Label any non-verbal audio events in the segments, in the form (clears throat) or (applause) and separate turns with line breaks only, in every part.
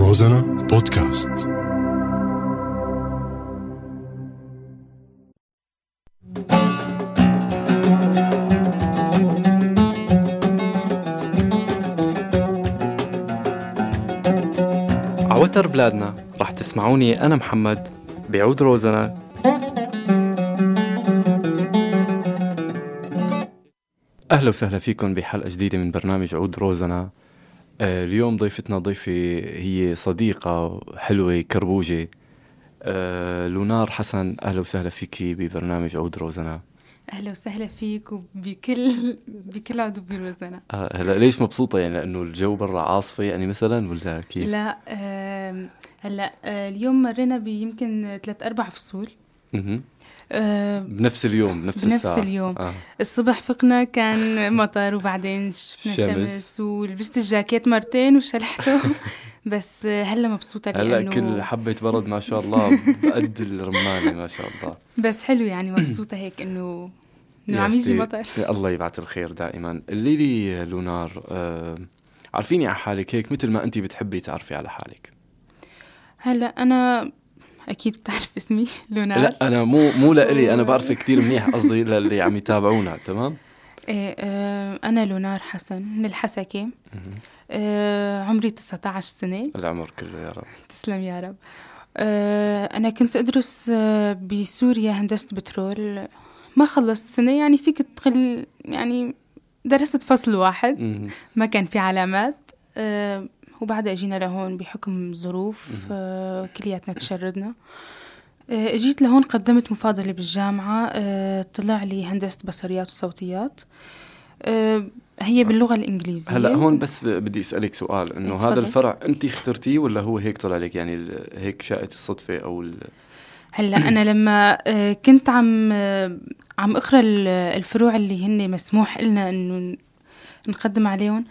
روزانا بودكاست
عوتر بلادنا رح تسمعوني أنا محمد بعود روزنا. أهلا وسهلا فيكم بحلقة جديدة من برنامج عود روزنا. اليوم ضيفتنا ضيفة هي صديقة حلوة كربوجة. آه، لونار حسن أهلا وسهلا فيكي ببرنامج عود روزنا.
أهلا وسهلا فيك وبكل (laughs) بكل عضو بروزنا.
آه، هلا ليش مبسوطة؟ يعني لأنه الجو برا عاصفة يعني مثلا ولا كيف؟
لا هلا آه، اليوم مرينا بيمكن ثلاث أربع فصول. آه،
بنفس اليوم بنفس
بنفس
الساعة
اليوم.
آه.
الصبح فقنا كان مطر وبعدين شفنا
شمس.
شمس, ولبست الجاكيت مرتين وشلحته (laughs) بس آه، هلا مبسوطة
هلا
لأنه
كل حبة برد ما شاء الله بقد الرمانة ما شاء الله
بس حلو يعني مبسوطة هيك إنه
يا
عم يجي مطر
الله يبعث الخير دائما قولي لي لونار آه عرفيني على حالك هيك مثل ما انت بتحبي تعرفي على حالك
هلا أنا أكيد بتعرف اسمي لونار
لا أنا مو مو لإلي أنا بعرفك كثير منيح قصدي (laughs) للي عم يتابعونا تمام؟
إيه آه، أنا لونار حسن من الحسكة
مهم.
آه، عمري 19 سنة.
العمر كله يا رب.
تسلم يا رب. آه، أنا كنت أدرس بسوريا هندسة بترول. ما خلصت سنة يعني فيك تقل يعني درست فصل واحد. ما كان في علامات. وبعدها اجينا لهون بحكم ظروف
مهم.
آه، كلياتنا تشردنا آه، اجيت لهون قدمت مفاضلة بالجامعة آه، طلع لي هندسة بصريات وصوتيات هي باللغة الإنجليزية
هلا هون بس بدي أسألك سؤال إنه
تفضل.
هذا الفرع انت اخترتيه ولا هو هيك طلع لك يعني هيك شاءت الصدفة أو ال...
هلا أنا لما كنت عم عم أقرأ ال- الفروع اللي هن مسموح لنا إنه نقدم عليهم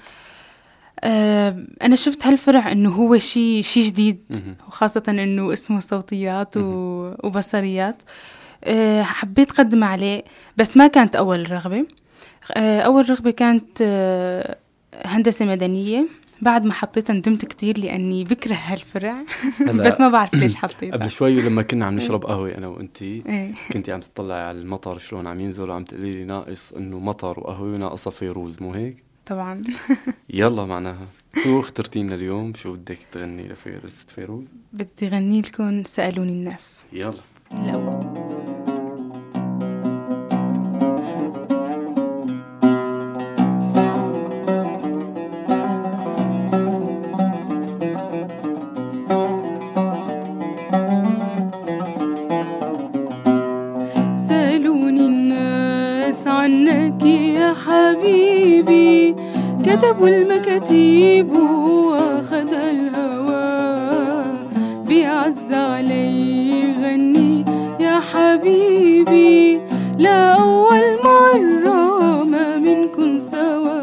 آه، أنا شفت هالفرع إنه هو شيء شيء جديد. وخاصة إنه اسمه صوتيات و- وبصريات. آه، حبيت أقدم عليه بس ما كانت أول رغبة. آه، أول رغبة كانت هندسة مدنية. بعد ما حطيتها ندمت كتير لأني بكره هالفرع. (laughs) بس ما بعرف ليش (clears throat) حطيتها
قبل شوي لما كنا عم نشرب قهوة أنا وأنت
إيه.
كنتي عم تطلعي على المطر شلون عم ينزل وعم تقولي لي ناقص إنه مطر وقهوة وناقصه فيروز مو هيك؟
طبعا.
يلا معناها شو اخترتي لنا اليوم؟ شو بدك تغني لفيروز؟ فيروز؟
بدي غني لكم سألوني الناس.
يلا.
الأول كتبوا المكاتيب واخد الهوى. بيعز علي غني يا حبيبي. لا أول مرة ما منكن سوا.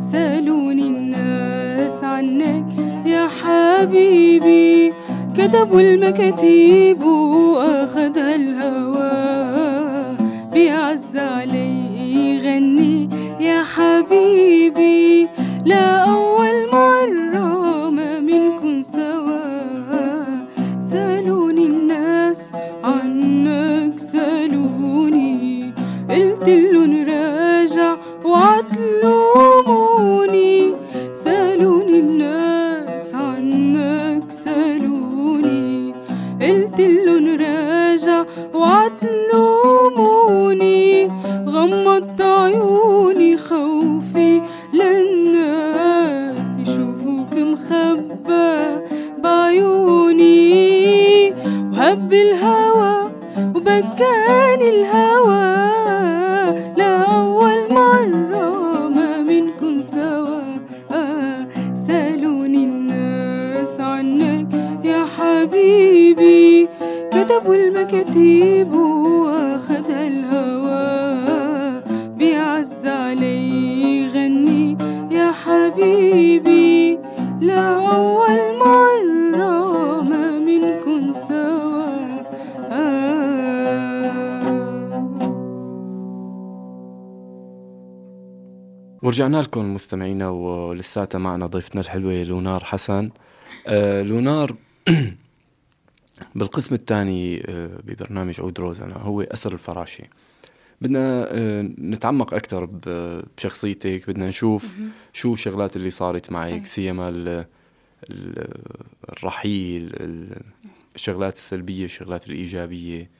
سألوني الناس عنك يا حبيبي. كتبوا المكاتيب Why كتبوا المكاتيب واخد الهوى. بيعز علي غني يا حبيبي لا أول مرة ما منكن سوا. آه.
ورجعنا لكم مستمعينا ولساتها معنا ضيفتنا الحلوة لونار حسن. آه لونار (clears throat) بالقسم الثاني آه ببرنامج عود روزانا هو أسر الفراشة. بدنا آه نتعمق أكثر بشخصيتك بدنا نشوف شو الشغلات اللي صارت معك. سيما ال- ال- الرحيل ال- الشغلات السلبية الشغلات الإيجابية.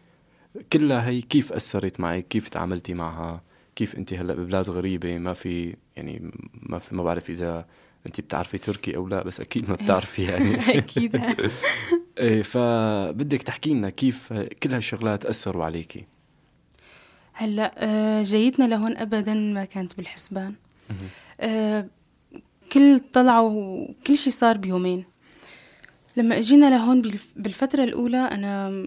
كلها هي كيف أثرت معك كيف تعاملتي معها كيف أنت هلأ ببلاد غريبة ما في يعني ما في ما بعرف إذا أنت بتعرفي تركي أو لا بس أكيد ما بتعرفي يعني. (laughs)
أكيد. (laughs)
إيه، فبدك تحكي لنا كيف كل هالشغلات أثروا عليكي
هلأ آه، جيتنا لهون ابدا ما كانت بالحسبان. آه، كل طلعة وكل شيء صار بيومين. لما اجينا لهون بالف- بالفترة الأولى أنا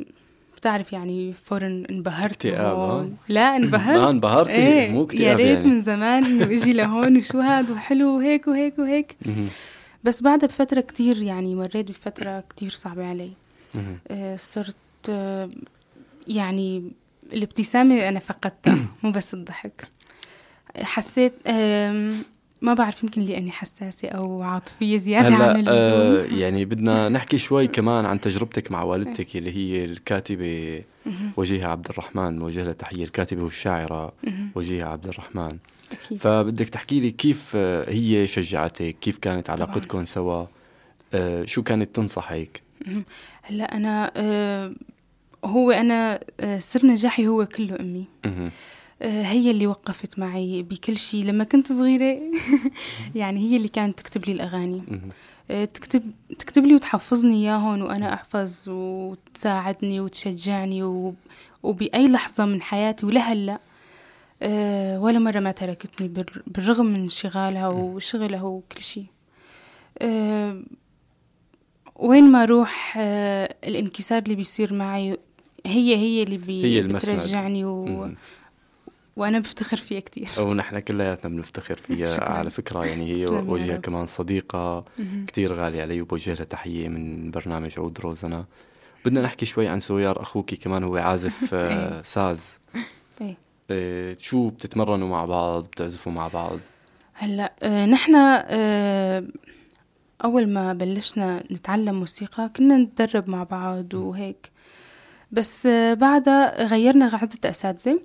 بتعرف يعني فورا انبهرت.
اكتئاب،
هون لا انبهرت. (clears throat)
ما انبهرتي.
إيه
مو
يا ريت
يعني.
من زمان (laughs) انه أجي لهون وشو هاد وحلو وهيك وهيك وهيك. بس بعدها بفترة كتير يعني مريت بفترة كتير صعبة علي. آه، صرت آه، يعني الابتسامة أنا فقدتها (coughs) مو بس الضحك حسيت ما بعرف يمكن لأني حساسة أو عاطفية زيادة عن
هلا آه
اللزوم (laughs)
يعني بدنا نحكي شوي كمان عن تجربتك مع والدتك اللي هي الكاتبة
مهم.
وجيهة عبد الرحمن وجه لها تحية الكاتبة والشاعرة
مهم.
وجيهة عبد الرحمن فبدك تحكي لي كيف آه، هي شجعتك كيف كانت. علاقتكم سوا آه، شو كانت تنصحك.
هلا أنا آه، هو آه، سر نجاحي هو كله. آه، هي اللي وقفت معي بكل شيء لما كنت صغيرة (laughs) يعني هي اللي كانت تكتب لي الأغاني تكتب تكتب لي وتحفظني إياهم وأنا أحفظ وتساعدني وتشجعني. وبأي لحظة من حياتي ولهلأ ولا مرة ما تركتني بال... بالرغم من انشغالها وشغلها وكل شيء أه وين ما أروح أه الانكسار اللي بيصير معي هي هي اللي بي...
هي المسند.
بترجعني و... وأنا بفتخر فيها كتير
ونحن كلياتنا بنفتخر فيها (laughs)
شكراً.
على فكرة يعني هي وجهها. كمان صديقة
مهم.
كتير غالية علي وبوجه لها تحية من برنامج عود روزنا بدنا نحكي شوي عن سويار أخوك كمان هو عازف آه، (laughs)
إيه.
ساز
إيه.
آه، شو بتتمرنوا مع بعض؟ بتعزفوا مع بعض؟
هلا آه، نحن آه، أول ما بلشنا نتعلم موسيقى كنا نتدرب مع بعض وهيك. بس آه، بعدها غيرنا عدة أساتذة.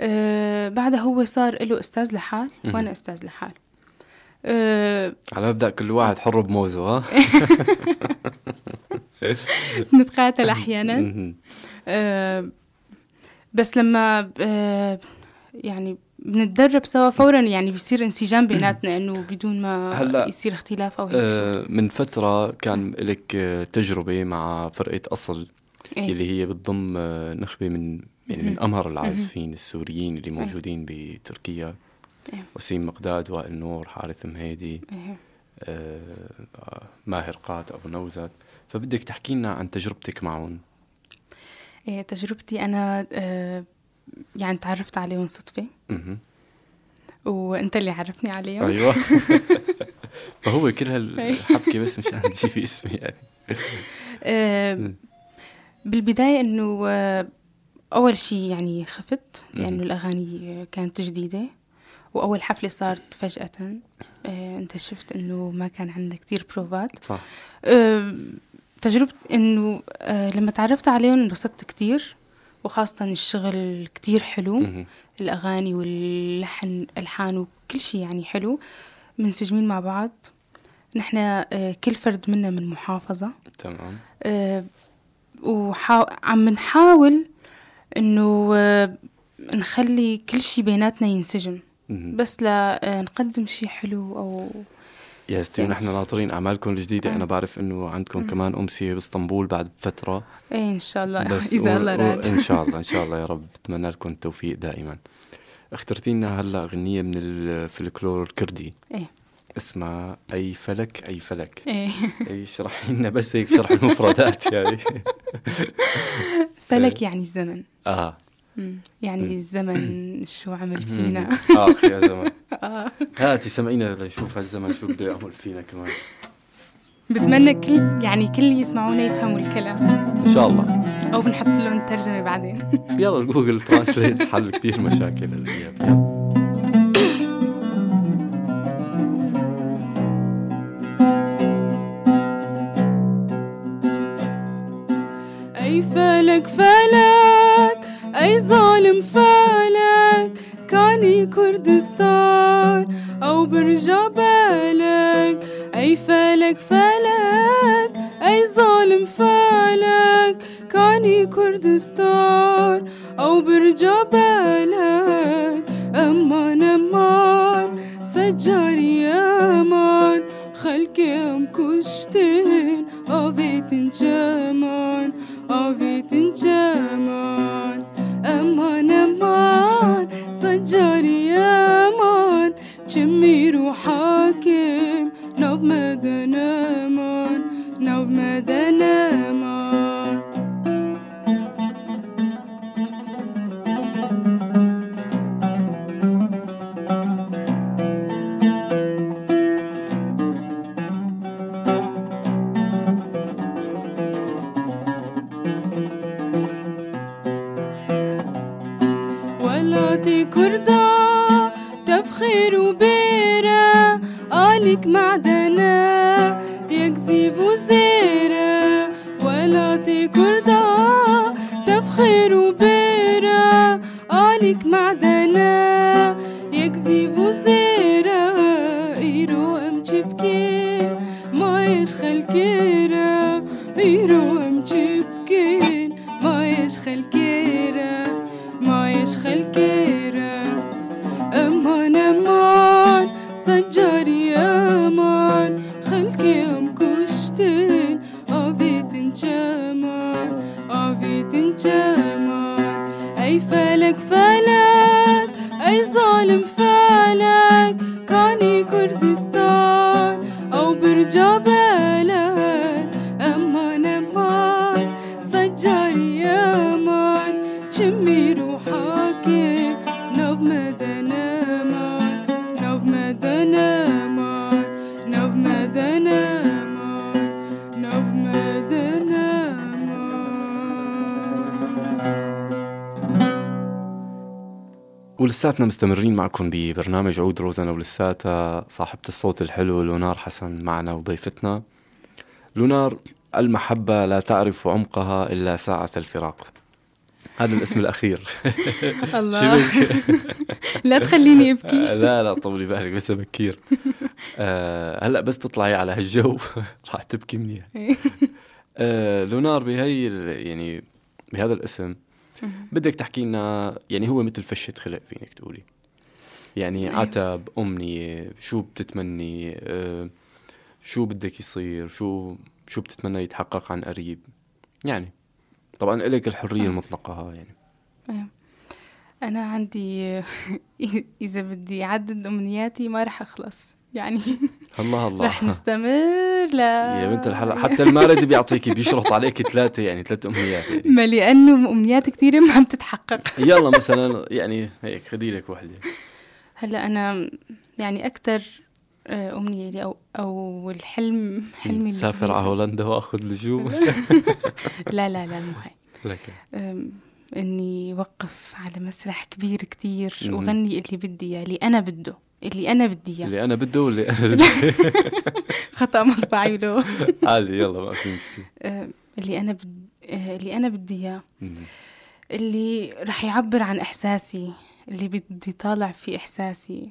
آه، بعدها هو صار له أستاذ لحال. وأنا أستاذ لحال. آه،
على مبدأ كل واحد حر بموزه ها؟ (laughs)
نتقاتل أحيانا. آه، بس لما آه، يعني بنتدرب سوا فورا يعني بيصير انسجام (clears throat) بيناتنا إنه بدون ما
هلأ،
يصير اختلاف أو هيك شيء
آه، من فترة كان لك آه، تجربة مع فرقة أصل
إيه.
اللي هي بتضم نخبة من يعني من. أمهر العازفين السوريين اللي موجودين بتركيا
إيه.
وسيم مقداد وائل نور حارث مهيدي
إيه.
آه، ماهر قات أبو نوزت فبدك تحكي لنا عن تجربتك معهم
إيه تجربتي أنا آه، يعني تعرفت عليهم صدفة. وأنت اللي عرفني عليهم.
أيوة. (laughs) فهو كل هالحبكة بس مشان تجيبي اسمي يعني.
آه، إنه آه، أول شيء يعني خفت. الأغاني آه، كانت جديدة. وأول حفلة صارت فجأة. آه، انت شفت إنه ما كان عندنا كتير بروفات
صح.
آه، تجربة إنه آه، لما تعرفت عليهم انبسطت كتير وخاصة الشغل كتير حلو. الأغاني واللحن ألحان وكل شيء يعني حلو منسجمين مع بعض نحن آه، كل فرد منا من محافظة
تمام
آه، وحا... عم نحاول إنه نخلي كل شيء بيناتنا ينسجم. بس لنقدم شيء حلو أو
يا. ستي
يعني-
نحن ناطرين أعمالكم الجديدة.
آه.
أنا بعرف إنه عندكم كمان امسيه بإسطنبول بعد فترة.
إيه إن شاء الله. (laughs)
و-
الله راد.
إن شاء (laughs) الله إن شاء الله يا رب. بتمنى لكم التوفيق دائما. اخترتي لنا هلأ غنية من الفلكلور الكردي.
إيه.
اسمها أي فلك أي فلك.
إيه. (laughs)
إي اشرحي لنا بس هيك شرح المفردات يعني.
فلك يعني الزمن. آه. يعني الزمن (coughs) شو عمل فينا.
آه، اخ يا زمن. (laughs)
آه.
هاتي سمعينا لنشوف هالزمن شو بده يعمل فينا كمان.
بتمنى كل يعني كل اللي يسمعونا يفهموا الكلام.
إن شاء الله.
أو بنحط لهم ترجمة بعدين. (laughs)
يلا Google Translate (laughs) حل كثير مشاكل. الأيام يلا
فلك فلك بالك. أمان أمان. سجاري أمان. خلقي أم كشتين. أفيتن جمان. أفيتن جمان. أمان أمان. سجاري أمان. جمي روحاكم نوف مدن beat.
ولساتنا مستمرين معكم ببرنامج عود روزنا ولساتها صاحبة الصوت الحلو لونار حسن معنا وضيفتنا. لونار المحبة لا تعرف عمقها إلا ساعة الفراق. هذا الاسم الأخير. (laughs)
الله. (laughs) (laughs) لا تخليني أبكي
لا لا طولي بالك لسه بكير آه هلأ بس تطلعي على هالجو. راح تبكي منيح. آه لونار بهي يعني بهذا الاسم بدك تحكي لنا يعني هو مثل فشة خلق فينك تقولي. يعني
أيوة.
عتب أمنية شو بتتمني؟ آه شو بدك يصير؟ شو شو بتتمنى يتحقق عن قريب؟ يعني طبعا إلك الحرية
آه.
المطلقة ها يعني.
أنا عندي (laughs) إذا بدي أعدد أمنياتي ما رح أخلص. يعني (laughs)
الله الله.
رح نستمر ل
يا بنت الحلقة حتى المارد بيعطيكي بيشرط عليك ثلاثة يعني ثلاث أمنيات يعني.
ما لأنه أمنيات كثيرة ما عم تتحقق. (laughs)
يلا مثلا يعني هيك خدي لك وحدة.
هلا أنا يعني أكثر أمنية لي أو أو الحلم حلمي
سافر. على هولندا وأخذ لجوء (laughs) (laughs)
لا لا لا مو هاي. إني وقف على مسرح كبير كتير. وغني اللي بدي إياه اللي أنا بده اللي أنا بدي إياه.
اللي أنا بده واللي أنا (laughs) بدي
خطأ مطبعي له.
عادي يلا ما في مشكلة.
أم، اللي أنا بد... أه، اللي أنا بدي
إياه.
اللي رح يعبر عن إحساسي اللي بدي طالع في إحساسي.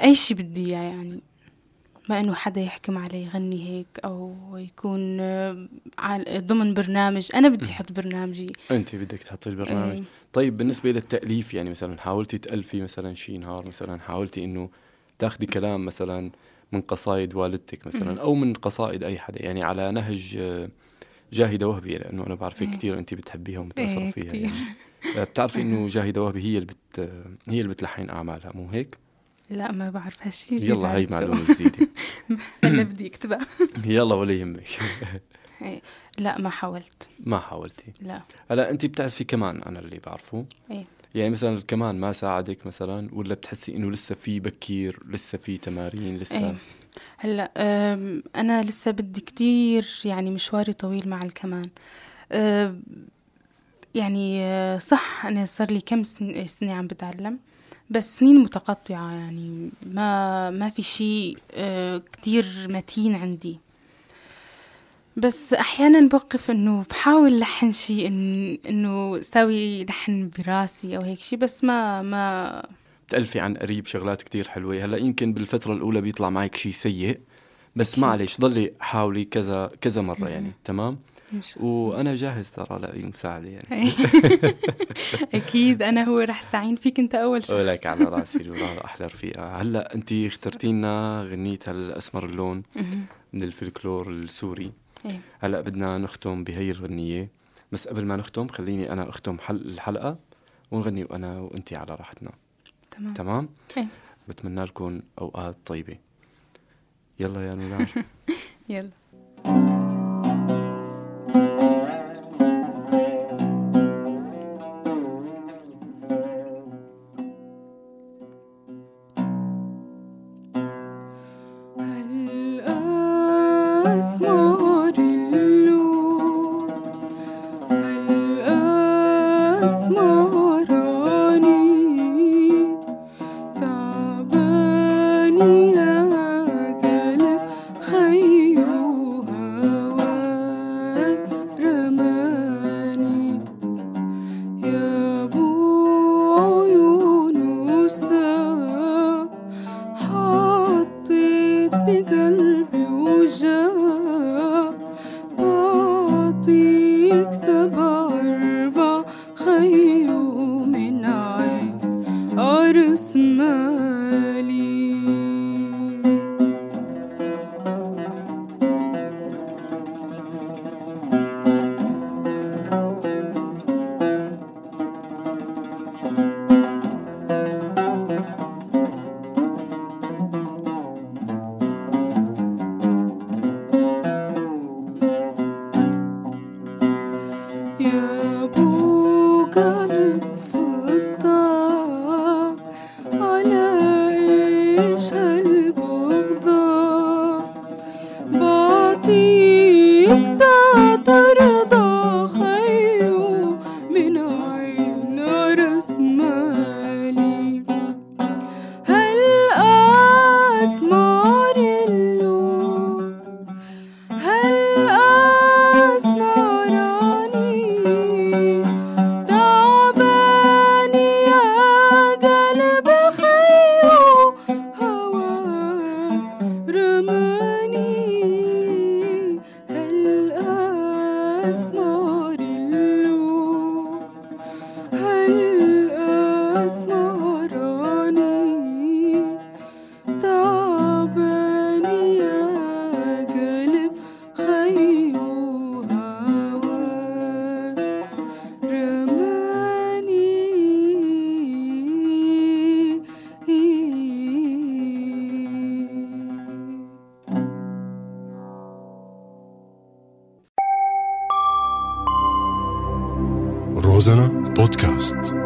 أي شي بدي إياه يعني ما إنه حدا يحكم علي يغني هيك أو يكون عال- ضمن برنامج أنا بدي أحط برنامجي
أنت بدك تحطي البرنامج
أه،
طيب بالنسبة للتأليف يعني مثلا حاولتي تألفي مثلا شي نهار مثلا حاولتي إنه تاخدي كلام مثلا من قصايد والدتك. مثلا أو من قصائد أي حدا يعني على نهج آه، جاهدة وهبي لأنه أنا بعرفك
إيه.
كثير أنت بتحبيها ومتأثرة
إيه،
فيها. يعني. آه، بتعرفي إنه (laughs) جاهدة وهبي هي اللي بت آه، هي اللي بتلحن أعمالها مو هيك؟
لا ما بعرف هالشي جديد
يلا
عرفته.
معلومة جديدة. (laughs)
هلا بدي أكتبها. (laughs)
يلا ولا يهمك. (laughs)
لا ما حاولت.
ما حاولتي.
لا.
هلا أنت بتعزفي كمان أنا اللي بعرفه.
إيه.
يعني مثلا الكمان ما ساعدك مثلا ولا بتحسي إنه لسه في بكير لسه في تمارين لسه؟
إيه. هلا أنا لسه بدي كتير يعني مشواري طويل مع الكمان. يعني أه، صح أنا صار لي كم سن- سنة عم بتعلم. بس سنين متقطعة يعني. ما ما في شيء أه، كتير متين عندي. بس أحيانا بوقف إنه بحاول لحن شيء إن إنه سوي لحن براسي أو هيك شيء بس ما ما.
تألفي عن قريب شغلات كتير حلوة. هلأ يمكن بالفترة الأولى بيطلع معك شيء سيء بس معلش ضلي حاولي كذا كذا مرة يعني تمام؟ وأنا جاهز ترى لأي مساعدة يعني. (laughs)
أكيد أنا هو رح استعين فيك أنت أول شخص.
ولك على رأسي الولا أحلى رفيقة. هلأ أنت اخترتي لنا غنية الأسمر اللون. من الفلكلور السوري.
إيه.
هلأ بدنا نختم بهي الغنية. بس قبل ما نختم خليني أنا أختم حل الحلقة ونغني وأنا وأنت على راحتنا.
تمام.
تمام؟
إيه.
بتمنى لكم أوقات طيبة. يلا يا نولار. (laughs)
يلا. Thank you. Oh.
روزانا بودكاست